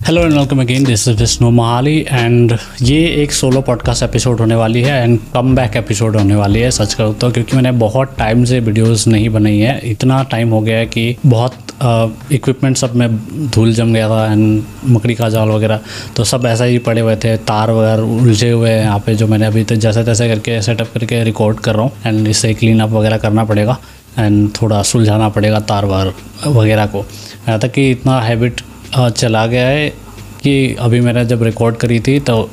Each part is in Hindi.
Hello and welcome again this is Vishnu Mahali and ये एक सोलो पॉडकास्ट एपिसोड होने वाली है एंड कम बैक एपिसोड होने वाली है सच करूँ तो क्योंकि मैंने बहुत टाइम से वीडियोस नहीं बनाई है। इतना टाइम हो गया है कि बहुत इक्विपमेंट uh, सब में धूल जम गया था एंड मकड़ी का जाल वगैरह तो सब ऐसा ही पड़े हुए थे। तार वगैरह उलझे हुए हैं यहाँ पे जो मैंने अभी तो जैसे तैसे करके सेटअप करके रिकॉर्ड कर रहा हूँ एंड इससे क्लीन अप वगैरह करना पड़ेगा एंड थोड़ा सुलझाना पड़ेगा तार वार वगैरह को। यहाँ तक कि इतना हैबिट चला गया है कि अभी मैंने जब रिकॉर्ड करी थी तो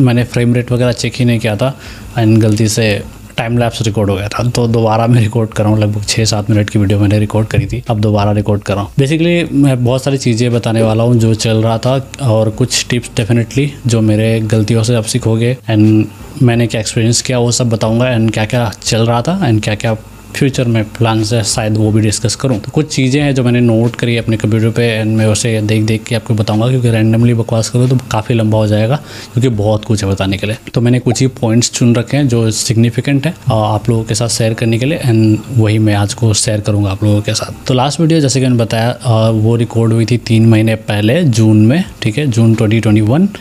मैंने फ्रेम रेट वगैरह चेक ही नहीं किया था एंड गलती से टाइम लैप्स रिकॉर्ड हो गया था। तो दोबारा मैं रिकॉर्ड कर रहा हूँ लगभग छः सात मिनट की वीडियो मैंने रिकॉर्ड करी थी। अब दोबारा रिकॉर्ड कर रहा हूँ बेसिकली मैं बहुत सारी चीज़ें बताने वाला हूँ जो चल रहा था और कुछ टिप्स डेफिनेटली जो मेरे गलतियों से अब सीख गए एंड मैंने क्या एक्सपीरियंस किया, वो सब बताऊँगा एंड क्या क्या चल रहा था एंड क्या क्या फ्यूचर में प्लान्स है, शायद वो भी डिस्कस करूँ। तो कुछ चीज़ें हैं जो मैंने नोट करी अपने कंप्यूटर पे एंड मैं उसे देख देख के आपको बताऊँगा, क्योंकि रैंडमली बकवास करूँ तो काफ़ी लंबा हो जाएगा, क्योंकि बहुत कुछ है बताने के लिए। तो मैंने कुछ ही पॉइंट्स चुन रखे हैं जो सिग्निफिकेंट है आप लोगों के साथ शेयर करने के लिए एंड वही मैं आज को शेयर करूँगा आप लोगों के साथ। तो लास्ट वीडियो जैसे कि मैंने बताया वो रिकॉर्ड हुई थी तीन महीने पहले, जून में, ठीक है, जून ट्वेंटी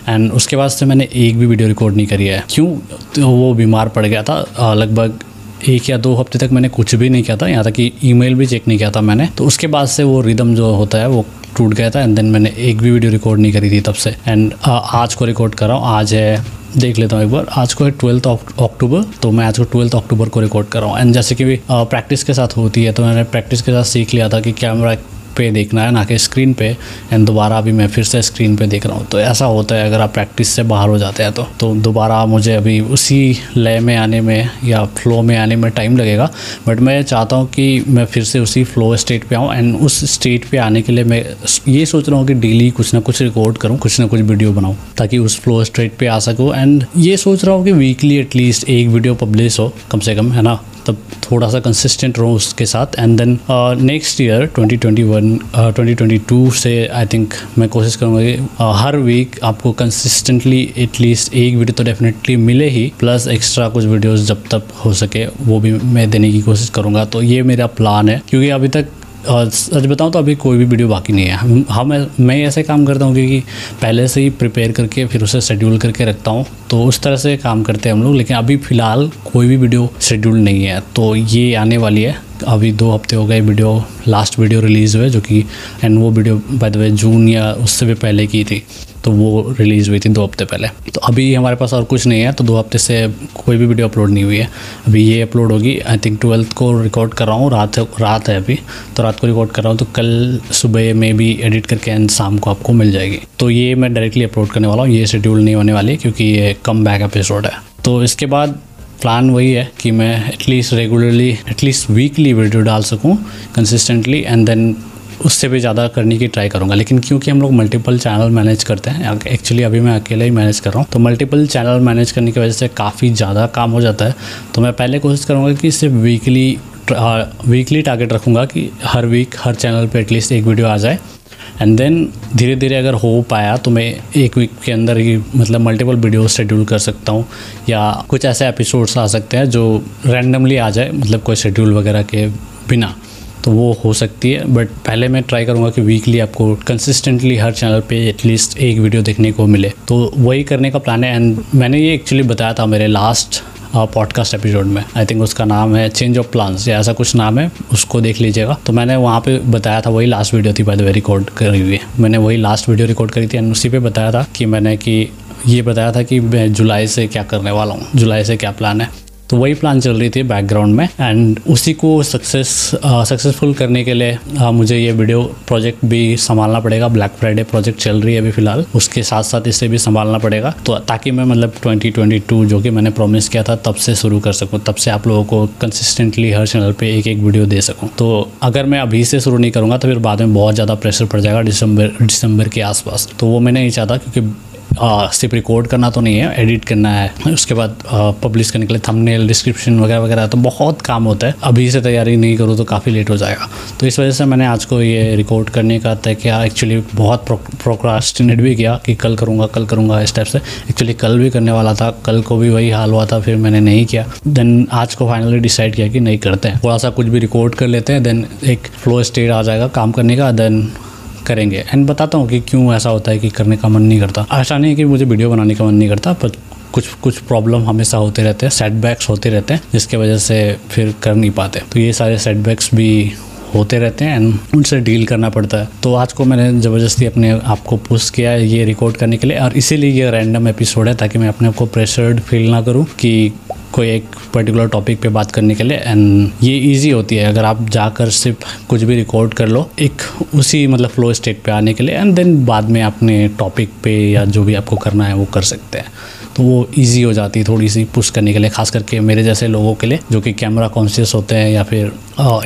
एंड उसके बाद से मैंने एक भी वीडियो रिकॉर्ड नहीं करी है। क्यों? तो वो बीमार पड़ गया था लगभग एक या दो हफ़्ते तक मैंने कुछ भी नहीं किया था, यहाँ तक कि ईमेल भी चेक नहीं किया था मैंने। तो उसके बाद से वो रिदम जो होता है, वो टूट गया था एंड देन मैंने एक भी वीडियो रिकॉर्ड नहीं करी थी तब से। एंड आज को रिकॉर्ड कर रहा हूँ, आज है, देख लेता हूँ एक बार, आज को है ट्वेल्थ अक्टूबर तो मैं आज को ट्वेल्थ अक्टूबर को रिकॉर्ड कर रहा हूँ। एंड जैसे कि भी प्रैक्टिस के साथ होती है तो मैंने प्रैक्टिस के साथ सीख लिया था कि कैमरा पे देखना है, ना कि स्क्रीन पे एंड दोबारा अभी मैं फिर से स्क्रीन पे देख रहा हूँ। तो ऐसा होता है, अगर आप प्रैक्टिस से बाहर हो जाते हैं तो। तो दोबारा मुझे अभी उसी लय में आने में या फ्लो में आने में टाइम लगेगा बट मैं चाहता हूँ कि मैं फिर से उसी फ्लो स्टेट पर आऊँ एंड उस स्टेट पर आने के लिए मैं ये सोच रहा हूँ कि डेली कुछ ना कुछ रिकॉर्ड करूँ, कुछ ना कुछ वीडियो बनाऊँ, ताकि उस फ्लो स्टेट पर आ सकूँ। एंड ये सोच रहा हूँ कि वीकली एटलीस्ट एक वीडियो पब्लिश हो, कम से कम, है ना? तब थोड़ा सा कंसिस्टेंट रहूँ उसके साथ। एंड देन नेक्स्ट ईयर 2021 2022 से आई थिंक मैं कोशिश करूँगा कि uh, हर वीक आपको कंसिस्टेंटली एटलीस्ट एक वीडियो तो डेफिनेटली मिले ही प्लस एक्स्ट्रा कुछ वीडियोज़ जब तक हो सके वो भी मैं देने की कोशिश करूँगा। तो ये मेरा प्लान है क्योंकि अभी तक सच बताऊँ तो अभी कोई भी वीडियो बाकी नहीं है। हम हम मैं ऐसे काम करता हूँ क्योंकि पहले से ही प्रिपेयर करके फिर उसे शेड्यूल करके रखता हूँ। तो उस तरह से काम करते हैं हम लोग, लेकिन अभी फ़िलहाल कोई भी वीडियो शेड्यूल नहीं है। तो ये आने वाली है। अभी दो हफ़्ते हो गए वीडियो लास्ट वीडियो रिलीज़ हुए, जो कि एंड वो video by the way June या उससे भी पहले की थी। तो वो रिलीज़ हुई थी दो हफ़्ते पहले। तो अभी हमारे पास और कुछ नहीं है तो दो हफ़्ते से कोई भी वीडियो अपलोड नहीं हुई है। अभी ये अपलोड होगी आई थिंक ट्वेल्थ को रिकॉर्ड कर रहा हूँ, रात रात है अभी। तो रात को रिकॉर्ड कर रहा हूँ तो कल सुबह में भी एडिट करके एंड शाम को आपको मिल जाएगी। तो ये मैं डायरेक्टली अपलोड करने वाला हूँ, ये शेड्यूल नहीं होने वाली क्योंकि ये कम बैक एपिसोड है। तो इसके बाद प्लान वही है कि मैं at least regularly at least weekly video डाल सकूँ कंसिस्टेंटली एंड देन उससे भी ज़्यादा करने की ट्राई करूँगा। लेकिन क्योंकि हम लोग मल्टीपल चैनल मैनेज करते हैं एक्चुअली अभी मैं अकेले ही मैनेज कर रहा हूँ तो मल्टीपल चैनल मैनेज करने की वजह से काफ़ी ज़्यादा काम हो जाता है। तो मैं पहले कोशिश करूँगा कि सिर्फ़ वीकली वीकली टारगेट रखूँगा कि हर वीक हर चैनल पर एटलीस्ट एक वीडियो आ जाए। एंड देन धीरे धीरे अगर हो पाया तो मैं एक वीक के अंदर ही मतलब मल्टीपल वीडियो शेड्यूल कर सकता हूँ। या कुछ ऐसे एपिसोड्स आ सकते हैं जो रैंडमली आ जाए मतलब कोई शेड्यूल वगैरह के बिना। तो वो हो सकती है बट पहले मैं ट्राई करूँगा कि वीकली आपको कंसिस्टेंटली हर चैनल पे एटलीस्ट एक वीडियो देखने को मिले। तो वही करने का प्लान है एंड मैंने ये एक्चुअली बताया था मेरे लास्ट पॉडकास्ट एपिसोड में। आई थिंक उसका नाम है चेंज ऑफ़ प्लान्स या ऐसा कुछ नाम है, उसको देख लीजिएगा। तो मैंने वहाँ पे बताया था, वही लास्ट वीडियो थी बाय द वे रिकॉर्ड करी हुई मैंने वही लास्ट वीडियो रिकॉर्ड करी थी एंड उसी पे बताया था कि मैंने कि, ये बताया था कि मैं जुलाई से क्या करने वाला हूँ जुलाई से क्या प्लान है। तो वही प्लान चल रही थी बैकग्राउंड में एंड उसी को सक्सेस सक्सेसफुल करने के लिए आ, मुझे ये वीडियो प्रोजेक्ट भी संभालना पड़ेगा। ब्लैक फ्राइडे प्रोजेक्ट चल रही है अभी फ़िलहाल। उसके साथ साथ इसे भी संभालना पड़ेगा। तो ताकि मैं मतलब 2022 जो कि मैंने प्रॉमिस किया था तब से शुरू कर सकूँ तब से आप लोगों को कंसिस्टेंटली हर चैनल पर एक एक वीडियो दे सकूँ। तो अगर मैं अभी से शुरू नहीं करूँगा तो फिर बाद में बहुत ज़्यादा प्रेशर पड़ जाएगा दिसंबर दिसंबर के आसपास। तो वो मैं नहीं चाहता क्योंकि सिर्फ़ रिकॉर्ड करना तो नहीं है एडिट करना है। उसके बाद पब्लिश करने के लिए थंबनेल डिस्क्रिप्शन वगैरह वगैरह तो बहुत काम होता है। अभी से तैयारी नहीं करूँ तो काफ़ी लेट हो जाएगा। तो इस वजह से मैंने आज को ये रिकॉर्ड करने का तय किया। एक्चुअली बहुत प्रोक्रास्टिनेट भी किया कि कल करूँगा कल करूँगा इस टाइप से। एक्चुअली कल भी करने वाला था, कल को भी वही हाल हुआ था, फिर मैंने नहीं किया। देन आज को फाइनली डिसाइड किया कि नहीं करते हैं। थोड़ा सा कुछ भी रिकॉर्ड कर लेते हैं देन एक फ्लो स्टेट आ जाएगा काम करने का देन करेंगे। एंड बताता हूँ कि क्यों ऐसा होता है कि करने का मन नहीं करता। ऐसा नहीं है कि मुझे वीडियो बनाने का मन नहीं करता, पर कुछ कुछ प्रॉब्लम हमेशा होते रहते हैं सेटबैक्स होते रहते हैं, जिसके वजह से फिर कर नहीं पाते। तो ये सारे सेटबैक्स भी होते रहते हैं एंड उनसे डील करना पड़ता है। तो आज को मैंने ज़बरदस्ती अपने आप को पुश किया है ये रिकॉर्ड करने के लिए। और इसीलिए ये रैंडम एपिसोड है, ताकि मैं अपने आप को प्रेशर्ड फील ना करूँ कि कोई एक पर्टिकुलर टॉपिक पे बात करने के लिए एंड ये इजी होती है। अगर आप जाकर सिर्फ़ कुछ भी रिकॉर्ड कर लो, एक उसी मतलब फ्लो स्टेट पे आने के लिए एंड देन बाद में अपने टॉपिक पे या जो भी आपको करना है, वो कर सकते हैं। तो वो इजी हो जाती है थोड़ी सी पुश करने के लिए, खास करके मेरे जैसे लोगों के लिए, जो कि कैमरा कॉन्शियस होते हैं या फिर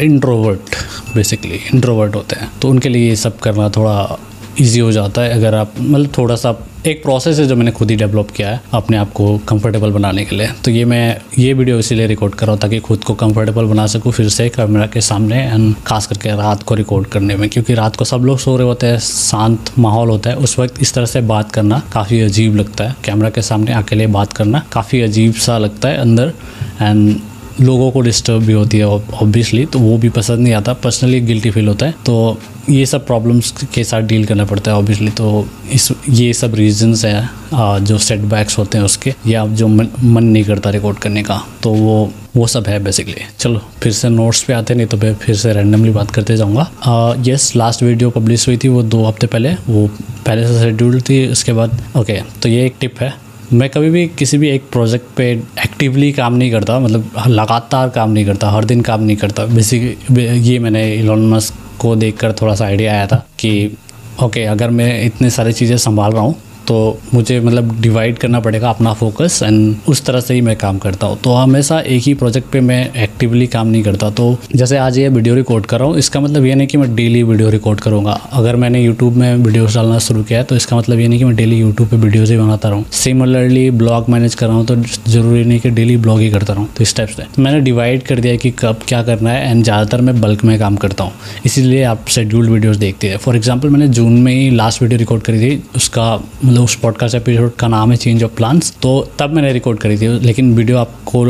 इंट्रोवर्ट बेसिकली इंट्रोवर्ट होते हैं। तो उनके लिए ये सब करना थोड़ा ईजी हो जाता है। अगर आप मतलब थोड़ा सा एक प्रोसेस है जो मैंने खुद ही डेवलप किया है अपने आप को कंफर्टेबल बनाने के लिए। तो ये मैं ये वीडियो इसीलिए रिकॉर्ड कर रहा हूँ ताकि खुद को कंफर्टेबल बना सकूँ, फिर से कैमरा के सामने एंड खास करके रात को रिकॉर्ड करने में। क्योंकि रात को सब लोग सो रहे होते हैं, शांत माहौल होता है, उस वक्त इस तरह से बात करना काफ़ी अजीब लगता है। कैमरा के सामने अकेले बात करना काफ़ी अजीब सा लगता है अंदर एंड लोगों को डिस्टर्ब भी होती है ऑब्वियसली तो वो भी पसंद नहीं आता। पर्सनली गिल्टी फील होता है। तो ये सब प्रॉब्लम्स के साथ डील करना पड़ता है ऑब्वियसली तो इस ये सब रीजंस हैं जो सेटबैक्स होते हैं उसके या जो मन, मन नहीं करता रिकॉर्ड करने का। तो वो वो सब है बेसिकली चलो फिर से नोट्स पे आते नहीं तो मैं फिर से रैंडमली बात करते जाऊँगा। यस लास्ट वीडियो पब्लिश हुई थी वो दो हफ़्ते पहले। वो पहले से शेड्यूल थी उसके बाद ओके okay, तो ये एक टिप है। मैं कभी भी किसी भी एक प्रोजेक्ट पे एक्टिवली काम नहीं करता मतलब लगातार काम नहीं करता, हर दिन काम नहीं करता। बेसिक ये मैंने इलोन मस्क को देखकर थोड़ा सा आइडिया आया था कि ओके अगर मैं इतने सारी चीज़ें संभाल रहा हूँ तो मुझे मतलब डिवाइड करना पड़ेगा अपना फोकस एंड उस तरह से ही मैं काम करता हूँ। तो हमेशा एक ही प्रोजेक्ट पे मैं एक्टिवली काम नहीं करता। तो जैसे आज ये वीडियो रिकॉर्ड कर रहा हूँ, इसका मतलब ये नहीं कि मैं डेली वीडियो रिकॉर्ड करूँगा। अगर मैंने यूट्यूब में वीडियोस डालना शुरू किया है तो इसका मतलब ये नहीं कि मैं डेली यूट्यूब पर वीडियोज़ ही बनाता रहूँ। सिमिलरली ब्लॉग मैनेज कर रहा हूँ तो ज़रूरी नहीं कि डेली ब्लॉग ही करता रहूँ। तो इस टाइप से मैंने डिवाइड कर दिया कि कब क्या करना है एंड ज़्यादातर मैं बल्क में काम करता हूँ। इसीलिए आप शेड्यूल्ड वीडियोज़ देखते हैं। फॉर एग्ज़ाम्पल मैंने जून में ही लास्ट वीडियो रिकॉर्ड करी थी, उसका उस पॉडकास्ट एपिसोड का नाम है चेंज ऑफ़ प्लान्स तो तब मैंने रिकॉर्ड करी थी, लेकिन वीडियो आपको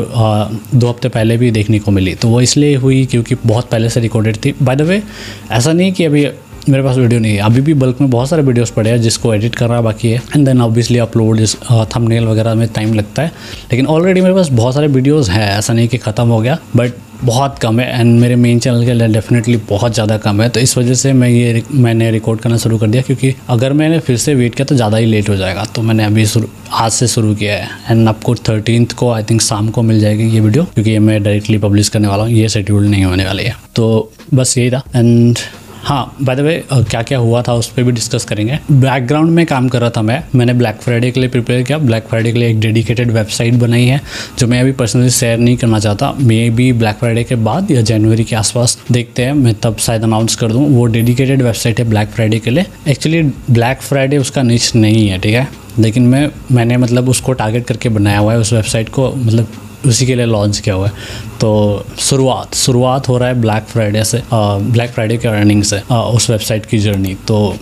दो हफ़्ते पहले भी देखने को मिली तो वो इसलिए हुई क्योंकि बहुत पहले से रिकॉर्डेड थी। बाय द वे ऐसा नहीं कि अभी मेरे पास वीडियो नहीं है, अभी भी बल्क में बहुत सारे वीडियोस पड़े हैं जिसको एडिट करना बाकी है एंड देन ऑब्वियसली अपलोड इस थंबनेल वगैरह में टाइम लगता है, लेकिन ऑलरेडी मेरे पास बहुत सारे वीडियोस हैं, ऐसा नहीं कि ख़त्म हो गया बट बहुत कम है एंड मेरे मेन चैनल के लिए डेफिनेटली बहुत ज़्यादा कम है। तो इस वजह से मैं ये मैंने रिकॉर्ड करना शुरू कर दिया क्योंकि अगर मैंने फिर से वेट किया तो ज़्यादा ही लेट हो जाएगा। तो मैंने अभी आज से शुरू किया है। एंड आपको थर्टीन को आई थिंक शाम को मिल जाएगी ये वीडियो क्योंकि ये मैं डायरेक्टली पब्लिश करने वाला हूँ। ये शेड्यूल नहीं होने वाली है। तो बस यही था। एंड हाँ बाय द वे क्या क्या हुआ था उस पर भी डिस्कस करेंगे। बैकग्राउंड में काम कर रहा था मैं। मैंने ब्लैक फ्राइडे के लिए प्रिपेयर किया। ब्लैक फ्राइडे के लिए एक डेडिकेटेड वेबसाइट बनाई है, जो मैं अभी पर्सनली शेयर नहीं करना चाहता। मे बी ब्लैक फ्राइडे के बाद या जनवरी के आसपास देखते हैं। मैं तब शायद अनाउंस कर दूँ। वो डेडिकेटेड वेबसाइट है ब्लैक फ्राइडे के लिए। एक्चुअली ब्लैक फ्राइडे उसका निच नहीं है, ठीक है? लेकिन मैं, मैंने मतलब उसको टारगेट करके बनाया हुआ है उस वेबसाइट को। मतलब उसी के लिए लॉन्च किया हुआ है। तो शुरुआत शुरुआत हो रहा है ब्लैक फ्राइडे से ब्लैक फ्राइडे के अर्निंग से आ, उस वेबसाइट की जर्नी तो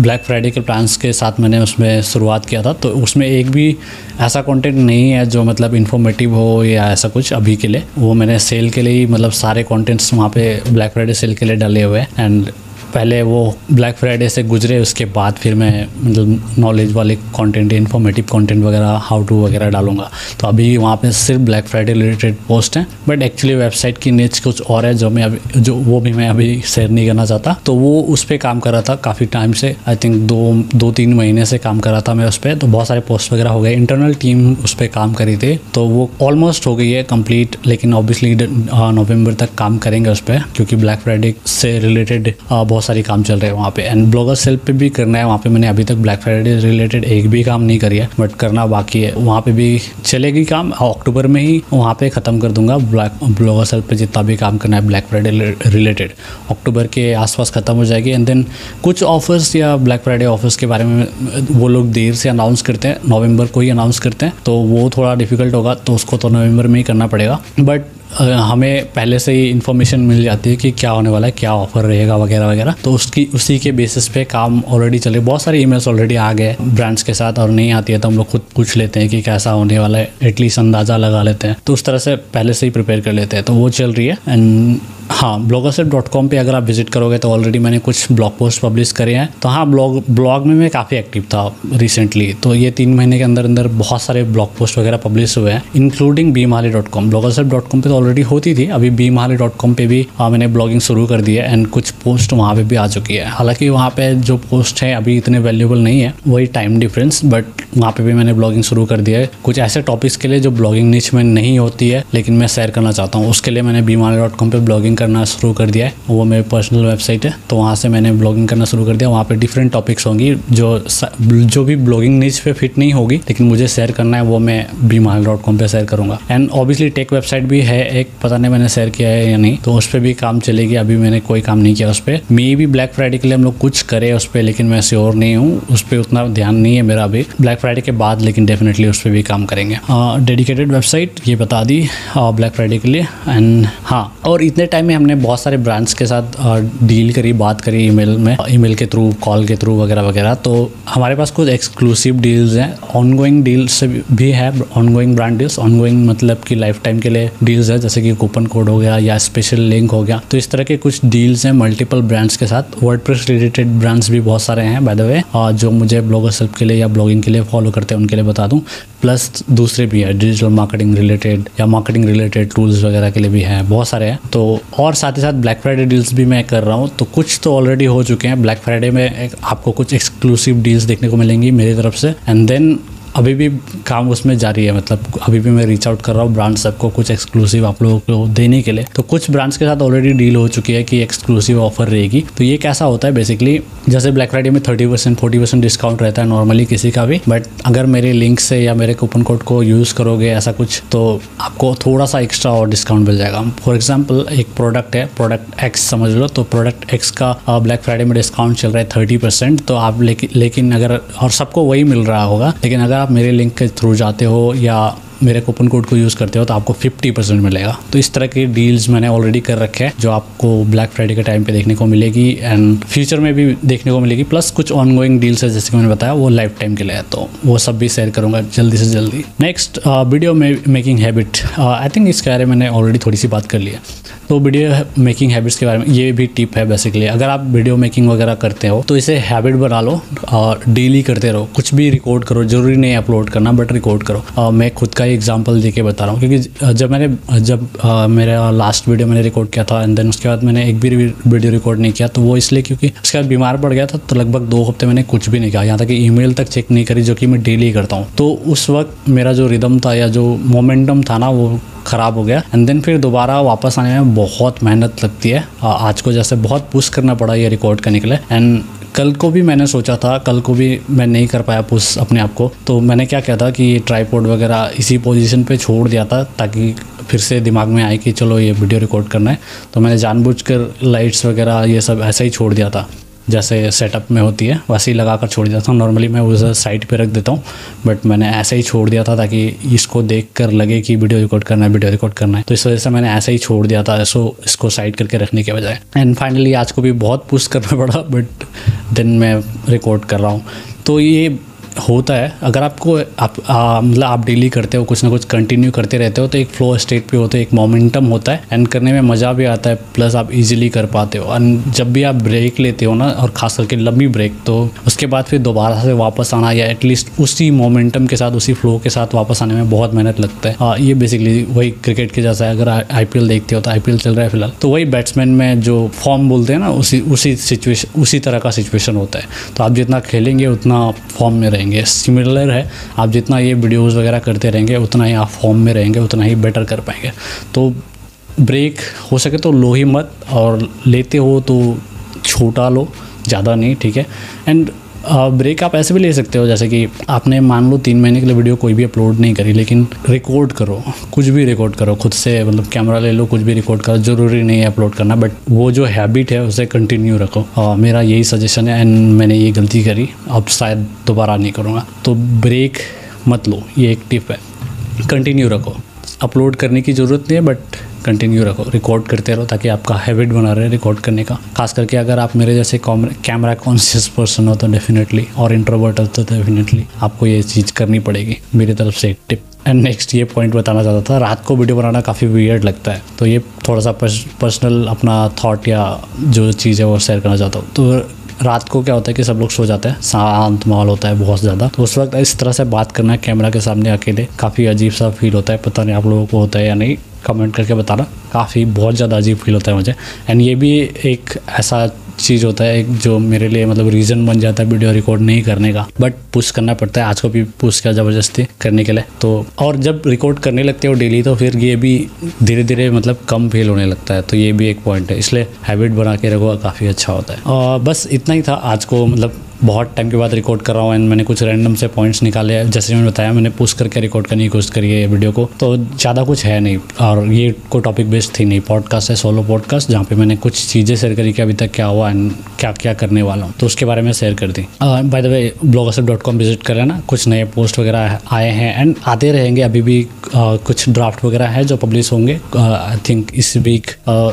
ब्लैक फ्राइडे के प्लान्स के साथ मैंने उसमें शुरुआत किया था। तो उसमें एक भी ऐसा कंटेंट नहीं है जो मतलब इन्फॉर्मेटिव हो या ऐसा कुछ अभी के लिए। वो मैंने सेल के लिए ही मतलब सारे कंटेंट्स वहाँ पे ब्लैक फ्राइडे सेल के लिए डाले हुए हैं। एंड पहले वो ब्लैक फ्राइडे से गुजरे, उसके बाद फिर मैं मतलब नॉलेज वाले कंटेंट इन्फॉर्मेटिव कंटेंट वगैरह हाउ टू वगैरह डालूँगा। तो अभी वहाँ पे सिर्फ़ ब्लैक फ्राइडे रिलेटेड पोस्ट हैं बट एक्चुअली वेबसाइट की नीच कुछ और है जो मैं अभी जो वो भी मैं अभी शेयर नहीं करना चाहता। तो वो उस पर काम कर रहा था काफ़ी टाइम से आई थिंक दो दो तीन महीने से काम कर रहा था मैं उस पर तो बहुत सारे पोस्ट वगैरह हो गए। इंटरनल टीम उस पर काम करी थी। तो वो ऑलमोस्ट हो गई है कंप्लीट लेकिन ऑब्वियसली नवंबर तक काम करेंगे उस पर क्योंकि ब्लैक फ्राइडे से रिलेटेड बहुत सारी काम चल रहे हैं वहाँ पे। एंड ब्लॉगर सेल्फ पे भी करना है। वहाँ पे मैंने अभी तक ब्लैक फ्राइडे रिलेटेड एक भी काम नहीं करी है बट करना बाकी है। वहाँ पे भी चलेगी काम। अक्टूबर में ही वहाँ पे ख़त्म कर दूँगा ब्लैक ब्लॉगर सेल्फ पे जितना भी काम करना है ब्लैक फ्राइडे रिलेटेड अक्टूबर के आसपास ख़त्म हो जाएगी। एंड देन कुछ ऑफर्स या ब्लैक फ्राइडे ऑफर्स के बारे में वो लोग देर से अनाउंस करते हैं। नवंबर को ही अनाउंस करते हैं। तो वो थोड़ा डिफ़िकल्ट होगा तो उसको तो नवंबर में ही करना पड़ेगा। बट हमें पहले से ही इन्फॉर्मेशन मिल जाती है कि क्या होने वाला है, क्या ऑफ़र रहेगा वगैरह वगैरह तो उसकी, उसी के बेसिस पे काम ऑलरेडी चले। बहुत सारे ईमेल्स ऑलरेडी आ गए ब्रांड्स के साथ और नहीं आती है तो हम लोग खुद पूछ लेते हैं कि कैसा होने वाला है एटलीस्ट अंदाज़ा लगा लेते हैं। तो उस तरह से पहले से ही प्रिपेयर कर लेते हैं। तो वो चल रही है एंड हाँ ब्लॉगरसेप डॉट कॉम पर अगर आप विज़िट करोगे तो ऑलरेडी मैंने कुछ ब्लॉग पोस्ट पब्लिश करे हैं। तो हाँ ब्लॉग ब्लॉग में मैं काफ़ी एक्टिव था रिसेंटली तो ये तीन महीने के अंदर अंदर बहुत सारे ब्लॉग पोस्ट वगैरह पब्लिश हुए हैं इंक्लूडिंग बी माली डॉट कॉम ब्लॉगरसेप डॉट कॉम पर तो ऑलरेडी होती थी अभी बी माली डॉट कॉम पर भी आ, मैंने ब्लॉगिंग शुरू कर दी है एंड कुछ पोस्ट वहाँ पर भी आ चुकी है। हालाँकि वहाँ पर जो पोस्ट है अभी इतने वैल्यूबल नहीं है वही टाइम डिफरेंस बट वहाँ पे भी मैंने ब्लॉगिंग शुरू कर दिया है। कुछ ऐसे टॉपिक्स के लिए जो ब्लॉगिंग नीच में नहीं होती है, लेकिन मैं शेयर करना चाहता हूँ। उसके लिए मैंने बीमार डॉट कॉम पर ब्लॉगिंग करना शुरू कर दिया है। वो मेरी पर्सनल वेबसाइट है तो वहाँ से मैंने ब्लॉगिंग करना शुरू कर दिया। वहाँ पे डिफरेंट टॉपिक्स होंगी जो जो भी ब्लॉगिंग नीच पे फिट नहीं होगी, लेकिन मुझे शेयर करना है, वो मैं बीमार डॉट कॉम पर शेयर करूँगा। एंड ऑब्वियसली टेक वेबसाइट भी है एक, पता नहीं मैंने शेयर किया है या नहीं तो उस पर भी काम चलेगी। अभी मैंने कोई काम नहीं किया उस पर मे भी ब्लैक फ्राइडे के लिए हम लोग कुछ करें उस पर लेकिन मैं श्योर नहीं हूँ, उस पर उतना ध्यान नहीं है मेरा अभी। ब्लैक फ्राइडे के बाद, लेकिन डेफिनेटली उस पर भी काम करेंगे। डेडिकेटेड वेबसाइट ये बता दी ब्लैक फ्राइडे के लिए। एंड हाँ और इतने टाइम में हमने बहुत सारे ब्रांड्स के साथ डील करी, बात करी ईमेल में ईमेल के थ्रू कॉल के थ्रू वगैरह वगैरह। तो हमारे पास कुछ एक्सक्लूसिव डील्स हैं। ऑनगोइंग डील्स भी है ऑनगोइंग ब्रांड डील्स ऑनगोइंग मतलब कि लाइफ टाइम के लिए डील्स है, जैसे कि कूपन कोड हो गया या स्पेशल लिंक हो गया। तो इस तरह के कुछ डील्स हैं मल्टीपल ब्रांड्स के साथ। वर्ड रिलेटेड ब्रांड्स भी बहुत सारे हैं बाय द वे जो मुझे ब्लॉगर सेल्फ के लिए या ब्लॉगिंग के लिए फॉलो करते हैं, उनके लिए बता दूँ। प्लस दूसरे भी है डिजिटल मार्केटिंग रिलेटेड या मार्केटिंग रिलेटेड टूल्स वगैरह के लिए भी हैं, बहुत सारे हैं। तो और साथ ही साथ ब्लैक फ्राइडे डील्स भी मैं कर रहा हूँ। तो कुछ तो ऑलरेडी हो चुके हैं। ब्लैक फ्राइडे में आपको कुछ एक्सक्लूसिव डील्स देखने को मिलेंगी मेरी तरफ़ से। एंड देन अभी भी काम उसमें जारी है मतलब अभी भी मैं रीच आउट कर रहा हूँ ब्रांड सबको कुछ एक्सक्लूसिव आप लोगों को देने के लिए। तो कुछ ब्रांड्स के साथ ऑलरेडी डील हो चुकी है कि एक्सक्लूसिव ऑफ़र रहेगी। तो ये कैसा होता है? बेसिकली जैसे ब्लैक फ्राइडे में thirty percent forty percent discount रहता है नॉर्मली किसी का भी। बट अगर मेरे लिंक से या मेरे कूपन कोड को यूज़ करोगे ऐसा कुछ तो आपको थोड़ा सा एक्स्ट्रा और डिस्काउंट मिल जाएगा। फॉर एग्ज़ाम्पल एक प्रोडक्ट है प्रोडक्ट एक्स समझ लो। तो प्रोडक्ट एक्स का ब्लैक फ्राइडे में डिस्काउंट चल रहा है थर्टी परसेंट तो आप लेकिन अगर, और सबको वही मिल रहा होगा। लेकिन अगर आप मेरे लिंक के थ्रू जाते हो या मेरे कूपन कोड को यूज़ करते हो तो आपको 50 परसेंट मिलेगा। तो इस तरह के डील्स मैंने ऑलरेडी कर रखे हैं, जो आपको ब्लैक फ्राइडे के टाइम पे देखने को मिलेगी एंड फ्यूचर में भी देखने को मिलेगी। प्लस कुछ ऑन गोइंग डील्स है, जैसे कि मैंने बताया, वो लाइफ टाइम के लिए है तो वो सब भी शेयर करूँगा जल्दी से जल्दी। Next video making habit I think इसके बारे में मैंने ऑलरेडी थोड़ी सी बात कर ली है। तो वीडियो मेकिंग हैबिट्स के बारे में ये भी टिप है बेसिकली अगर आप वीडियो मेकिंग वगैरह करते हो तो इसे हैबिट बना लो और डेली करते रहो। कुछ भी रिकॉर्ड करो ज़रूरी नहीं अपलोड करना बट रिकॉर्ड करो। आ, मैं खुद का ही एग्जांपल देके बता रहा हूँ क्योंकि जब मैंने जब आ, मेरा लास्ट वीडियो मैंने रिकॉर्ड किया था एंड देन उसके बाद मैंने एक भी वीडियो रिकॉर्ड नहीं किया तो वो इसलिए क्योंकि उसके बाद बीमार पड़ गया था तो लगभग दो हफ़्ते मैंने कुछ भी नहीं किया। यहाँ तक कि ईमेल तक चेक नहीं करी जो कि मैं डेली करता हूँ। तो उस वक्त मेरा जो रिदम था या जो मोमेंटम था ना वो ख़राब हो गया। एंड देन फिर दोबारा वापस आने में बहुत मेहनत लगती है। आज को जैसे बहुत पुश करना पड़ा ये रिकॉर्ड करने के लिए। एंड कल को भी मैंने सोचा था, कल को भी मैं नहीं कर पाया पुश अपने आप को। तो मैंने क्या किया था कि ट्राईपोर्ड वगैरह इसी पोजीशन पे छोड़ दिया था ताकि फिर से दिमाग में आए कि चलो ये वीडियो रिकॉर्ड करना है। तो मैंने जानबूझकर लाइट्स वगैरह ये सब ऐसा ही छोड़ दिया था। जैसे सेटअप में होती है, वैसे ही लगा कर छोड़ देता हूँ। नॉर्मली मैं उसे साइड पे रख देता हूँ बट मैंने ऐसे ही छोड़ दिया था ताकि इसको देख कर लगे कि वीडियो रिकॉर्ड करना है वीडियो रिकॉर्ड करना है। तो इस वजह से मैंने ऐसे ही छोड़ दिया था सो इसको साइड करके रखने के बजाय। एंड फाइनली आज को भी बहुत पुश करना पड़ा बट दिन मैं रिकॉर्ड कर रहा हूँ। तो ये होता है अगर आपको आप मतलब आप डेली करते हो कुछ ना कुछ कंटिन्यू करते रहते हो तो एक फ्लो स्टेट पे होते हो एक मोमेंटम होता है एंड करने में मज़ा भी आता है प्लस आप इजीली कर पाते हो। एंड जब भी आप ब्रेक लेते हो ना और खास करके लंबी ब्रेक तो उसके बाद फिर दोबारा से वापस आना या एटलीस्ट उसी मोमेंटम के साथ उसी फ्लो के साथ वापस आने में बहुत मेहनत लगता है। आ, ये बेसिकली वही क्रिकेट के जैसा है अगर आईपीएल देखते हो तो आईपीएल चल रहा है फ़िलहाल। तो वही बैट्समैन में जो फॉर्म बोलते हैं ना उसी उसी सिचुएशन उसी तरह का सिचुएशन होता है। तो आप जितना खेलेंगे उतना फॉर्म में रहेंगे। रहेंगे सिमिलर है, आप जितना ये वीडियोस वगैरह करते रहेंगे, उतना ही आप फॉर्म में रहेंगे, उतना ही बेटर कर पाएँगे। तो ब्रेक हो सके तो लो ही मत, और लेते हो तो छोटा लो, ज़्यादा नहीं, ठीक है? एंड ब्रेक आप ऐसे भी ले सकते हो जैसे कि आपने मान लो तीन महीने के लिए वीडियो कोई भी अपलोड नहीं करी लेकिन रिकॉर्ड करो कुछ भी रिकॉर्ड करो खुद से मतलब कैमरा ले लो कुछ भी रिकॉर्ड करो ज़रूरी नहीं है अपलोड करना बट वो जो हैबिट है उसे कंटिन्यू रखो। आ, मेरा यही सजेशन है एंड मैंने ये गलती करी अब शायद दोबारा नहीं करूँगा। तो ब्रेक मत लो ये एक टिप है। कंटिन्यू रखो। अपलोड करने की ज़रूरत नहीं है बट कंटिन्यू रखो रिकॉर्ड करते रहो ताकि आपका हैबिट बना रहे रिकॉर्ड करने का। खास करके अगर आप मेरे जैसे कैमरा कॉन्शियस पर्सन हो तो डेफिनेटली और इंट्रोवर्ट हो तो डेफिनेटली आपको ये चीज़ करनी पड़ेगी। मेरी तरफ़ से एक टिप एंड नेक्स्ट ये पॉइंट बताना चाहता था, रात को वीडियो बनाना काफ़ी वियर्ड लगता है। तो ये थोड़ा सा पर्सनल अपना थॉट या जो चीज़ है वो शेयर करना चाहता हूँ। तो रात को क्या होता है कि सब लोग सो जाते हैं, शांत माहौल होता है बहुत ज़्यादा। तो उस वक्त इस तरह से बात करना कैमरा के सामने अकेले काफ़ी अजीब सा फील होता है, पता नहीं आप लोगों को होता है या नहीं। कमेंट करके बताना। काफ़ी बहुत ज़्यादा अजीब फील होता है मुझे। एंड ये भी एक ऐसा चीज़ होता है, एक जो मेरे लिए मतलब रीज़न बन जाता है वीडियो रिकॉर्ड नहीं करने का। बट पुश करना पड़ता है, आज को भी पुश किया ज़बरदस्ती करने के लिए। तो और जब रिकॉर्ड करने लगते हो डेली तो फिर ये भी धीरे धीरे मतलब कम फील होने लगता है। तो ये भी एक पॉइंट है। इसलिए हैबिट बना के रखो, काफ़ी अच्छा होता है। और बस इतना ही था आज को मतलब बहुत टाइम के बाद रिकॉर्ड कर रहा हूँ एंड मैंने कुछ रैंडम से पॉइंट्स निकाले जैसे मैंने बताया, मैंने पुश करके रिकॉर्ड करने की कोशिश करी है वीडियो को। तो ज़्यादा कुछ है नहीं और ये कोई टॉपिक बेस्ड थी नहीं। पॉडकास्ट है सोलो पॉडकास्ट जहाँ पे मैंने कुछ चीज़ें शेयर करी कि अभी तक क्या हुआ एंड क्या क्या करने वाला हूँ। तो उसके बारे में शेयर कर दी। बाय द वे ब्लॉगसप डॉट कॉम विज़िट कर लेना कुछ नए पोस्ट वगैरह आए हैं एंड आते रहेंगे। अभी भी कुछ ड्राफ्ट वगैरह है जो पब्लिश होंगे। आई थिंक इस वीक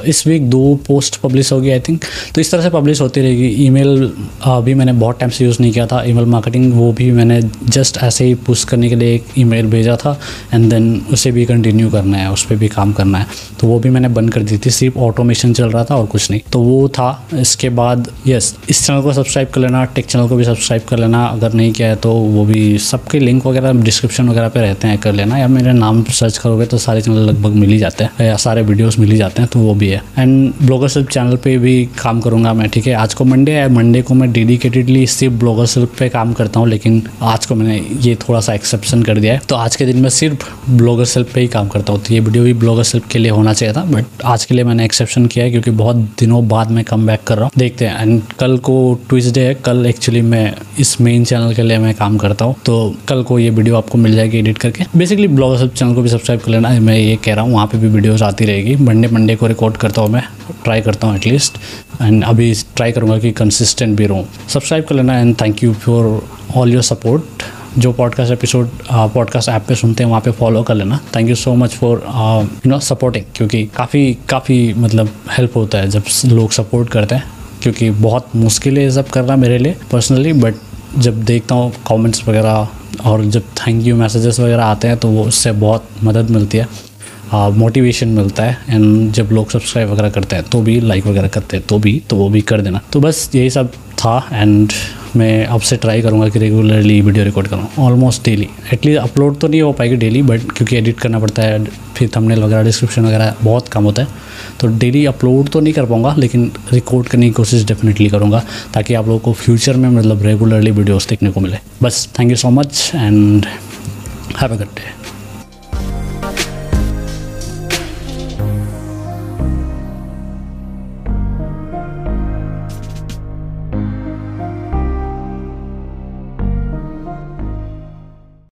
इस वीक दो पोस्ट पब्लिश होगी आई थिंक तो इस तरह से पब्लिश होती रहेगी। ईमेल भी मैंने बहुत टाइम से यूज़ नहीं किया था ईमेल मार्केटिंग वो भी मैंने जस्ट ऐसे ही पुश करने के लिए एक ईमेल भेजा था एंड देन उसे भी कंटिन्यू करना है, उस पर भी काम करना है। तो वो भी मैंने बंद कर दी थी, सिर्फ़ ऑटोमेशन चल रहा था और कुछ नहीं। तो वो था, इसके बाद यस इस चैनल को सब्सक्राइब कर लेना टेक चैनल को भी सब्सक्राइब कर लेना, अगर नहीं किया है तो वो भी सबके लिंक वगैरह डिस्क्रिप्शन वगैरह पे रहते हैं, कर लेना, या मेरे नाम सर्च करोगे तो सारे चैनल लगभग मिल ही जाते हैं, या सारे वीडियोस मिल ही जाते हैं तो वो भी है। एंड ब्लॉगर सिर्फ़ चैनल पे भी काम करूँगा मैं, ठीक है? आज को मंडे है मंडे को मैं डेडिकेटेडली सिर्फ़ ब्लॉगर सिर्फ़ पे काम करता हूँ, लेकिन आज को मैंने ये थोड़ा सा एक्सेप्शन कर दिया है। तो आज के दिन मैं सिर्फ़ ब्लॉगर सेल्फ पे ही काम करता हूँ। तो ये वीडियो भी ब्लॉगर सेल्फ के लिए होना चाहिए था बट आज के लिए मैंने एक्सेप्शन किया है, क्योंकि बहुत दिनों बाद मैं कम बैक कर रहा हूँ। देखते हैं एंड कल को ट्यूजडे है, कल एक्चुअली मैं इस मेन चैनल के लिए मैं काम करता हूँ। तो कल को ये वीडियो आपको मिल जाएगी एडिट करके। बेसिकली ब्लॉगर सेल्फ चैनल को भी सब्सक्राइब कर लेना, मैं ये कह रहा हूँ, वहाँ पर भी वीडियोज़ आती रहेगी। मंडे मंडे को रिकॉर्ड करता हूँ मैं ट्राई करता हूँ एटलीस्ट एंड अभी ट्राई करूँगा कि कंसिस्टेंट भी रहूँ। सब्सक्राइब कर लेना and thank you for all your support जो पॉडकास्ट एपिसोड पॉडकास्ट ऐप पे सुनते हैं वहाँ पे फॉलो कर लेना. Thank you so much for you know supporting क्योंकि काफ़ी काफ़ी मतलब हेल्प होता है जब लोग सपोर्ट करते हैं क्योंकि बहुत मुश्किल है सब करना मेरे लिए पर्सनली बट जब देखता हूँ कमेंट्स वगैरह और जब थैंक यू मैसेजेस वगैरह आते हैं तो वो उससे बहुत मदद मिलती है मोटिवेशन uh, मिलता है एंड जब लोग सब्सक्राइब वगैरह करते हैं तो भी लाइक वगैरह करते हैं तो भी तो वो भी कर देना. तो बस यही सब था एंड मैं आपसे ट्राई करूँगा कि रेगुलरली वीडियो रिकॉर्ड करूँ। Almost daily at least upload तो नहीं हो पाएगी डेली बट क्योंकि एडिट करना पड़ता है, फिर थंबनेल वगैरह डिस्क्रिप्शन वगैरह बहुत कम होता है। तो डेली अपलोड तो नहीं कर पाऊँगा, लेकिन रिकॉर्ड करने की कोशिश डेफिनेटली करूँगा, ताकि आप लोगों को फ्यूचर में मतलब रेगुलरली वीडियोज़ देखने को मिले। बस thank you so much and have a good day